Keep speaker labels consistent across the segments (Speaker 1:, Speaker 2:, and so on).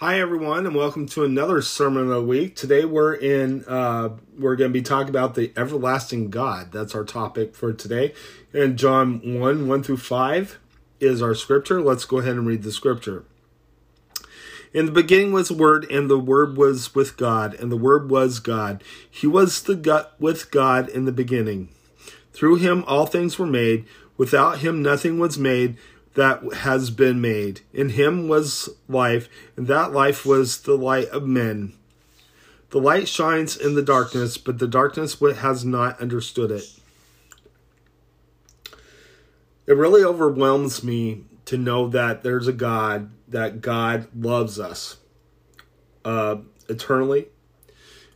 Speaker 1: Hi everyone, and welcome to another sermon of the week. Today we're in uh, we're going to be talking about the everlasting God. That's our topic for today. And John one one through five is our scripture. Let's go ahead and read the scripture. In the beginning was the Word, and the Word was with God, and the Word was God. He was the gut with God in the beginning. Through him all things were made. Without him nothing was made that has been made. In him was life, and that life was the light of men. The light shines in the darkness, but the darkness has not understood it. It really overwhelms me to know that there's a God, that God loves us uh, eternally,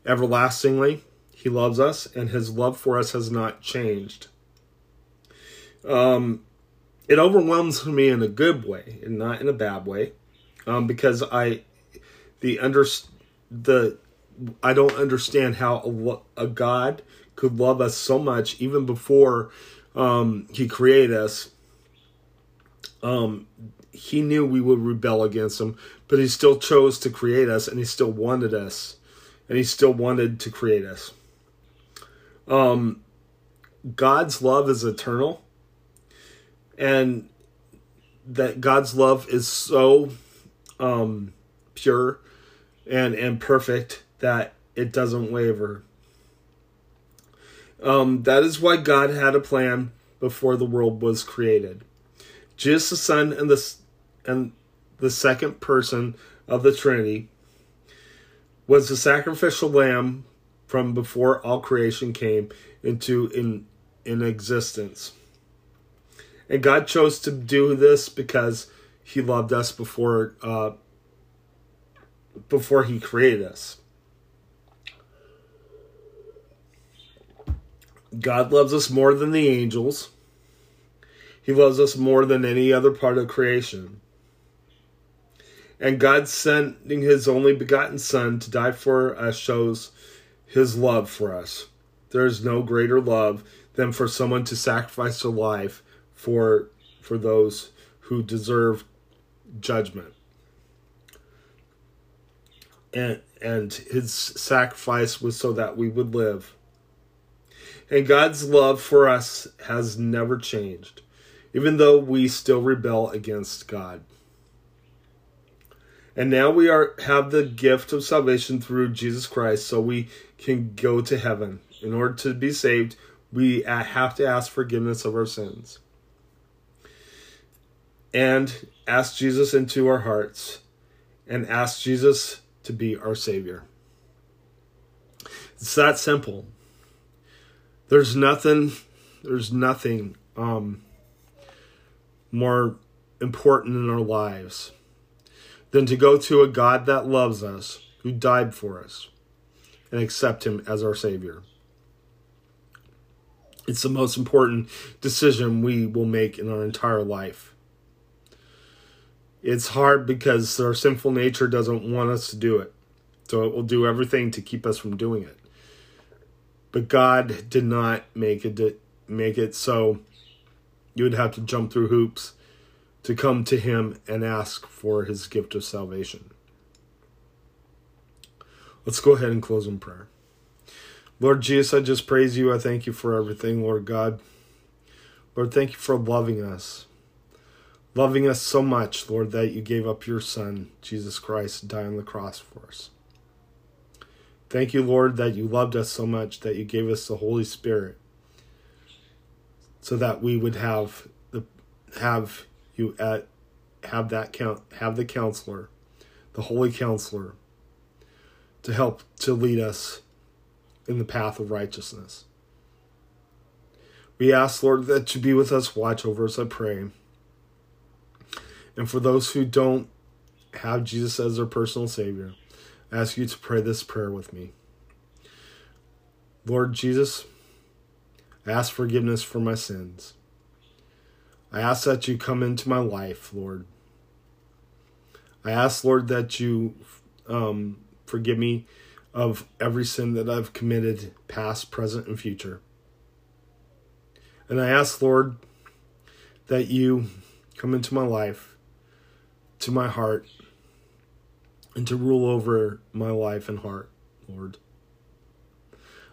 Speaker 1: everlastingly. He loves us, and his love for us has not changed. Um, it overwhelms me in a good way and not in a bad way um, because i the under the i don't understand how a, a, god could love us so much even before um, he created us. Um, he knew we would rebel against him but he still chose to create us and he still wanted us and he still wanted to create us. Um, god's love is eternal and that God's love is so um, pure and and perfect that it doesn't waver. Um, that is why God had a plan before the world was created. Jesus the Son and the and the second person of the Trinity was the sacrificial lamb from before all creation came into in in existence. And God chose to do this because He loved us before uh, before He created us. God loves us more than the angels. He loves us more than any other part of creation. And God sending His only begotten Son to die for us shows His love for us. There is no greater love than for someone to sacrifice their life for for those who deserve judgment. And and his sacrifice was so that we would live. And God's love for us has never changed, even though we still rebel against God. And now we are have the gift of salvation through Jesus Christ, so we can go to heaven. In order to be saved, we uh, have to ask forgiveness of our sins and ask Jesus into our hearts and ask Jesus to be our Savior. It's that simple. There's nothing, there's nothing um, more important in our lives than to go to a God that loves us, who died for us, and accept Him as our Savior. It's the most important decision we will make in our entire life it's hard because our sinful nature doesn't want us to do it. So it will do everything to keep us from doing it. But God did not make it make it so you would have to jump through hoops to come to him and ask for his gift of salvation. Let's go ahead and close in prayer. Lord Jesus, I just praise you. I thank you for everything, Lord God. Lord, thank you for loving us loving us so much, Lord, that you gave up your Son, Jesus Christ, to die on the cross for us. Thank you, Lord, that you loved us so much that you gave us the Holy Spirit so that we would have the have you at have that count have the counselor, the holy counselor to help to lead us in the path of righteousness. We ask, Lord, that you be with us, watch over us, I pray. And for those who don't have Jesus as their personal Savior, I ask you to pray this prayer with me. Lord Jesus, I ask forgiveness for my sins. I ask that you come into my life, Lord. I ask, Lord, that you um, forgive me of every sin that I've committed, past, present, and future. And I ask, Lord, that you come into my life to my heart and to rule over my life and heart, Lord.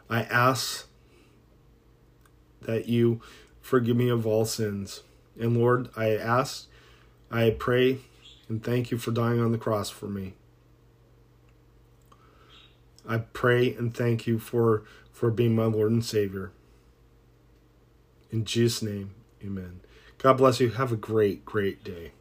Speaker 1: I ask that you forgive me of all sins. And Lord, I ask, I pray, and thank you for dying on the cross for me. I pray and thank you for, for being my Lord and Savior. In Jesus' name, amen. God bless you. Have a great, great day.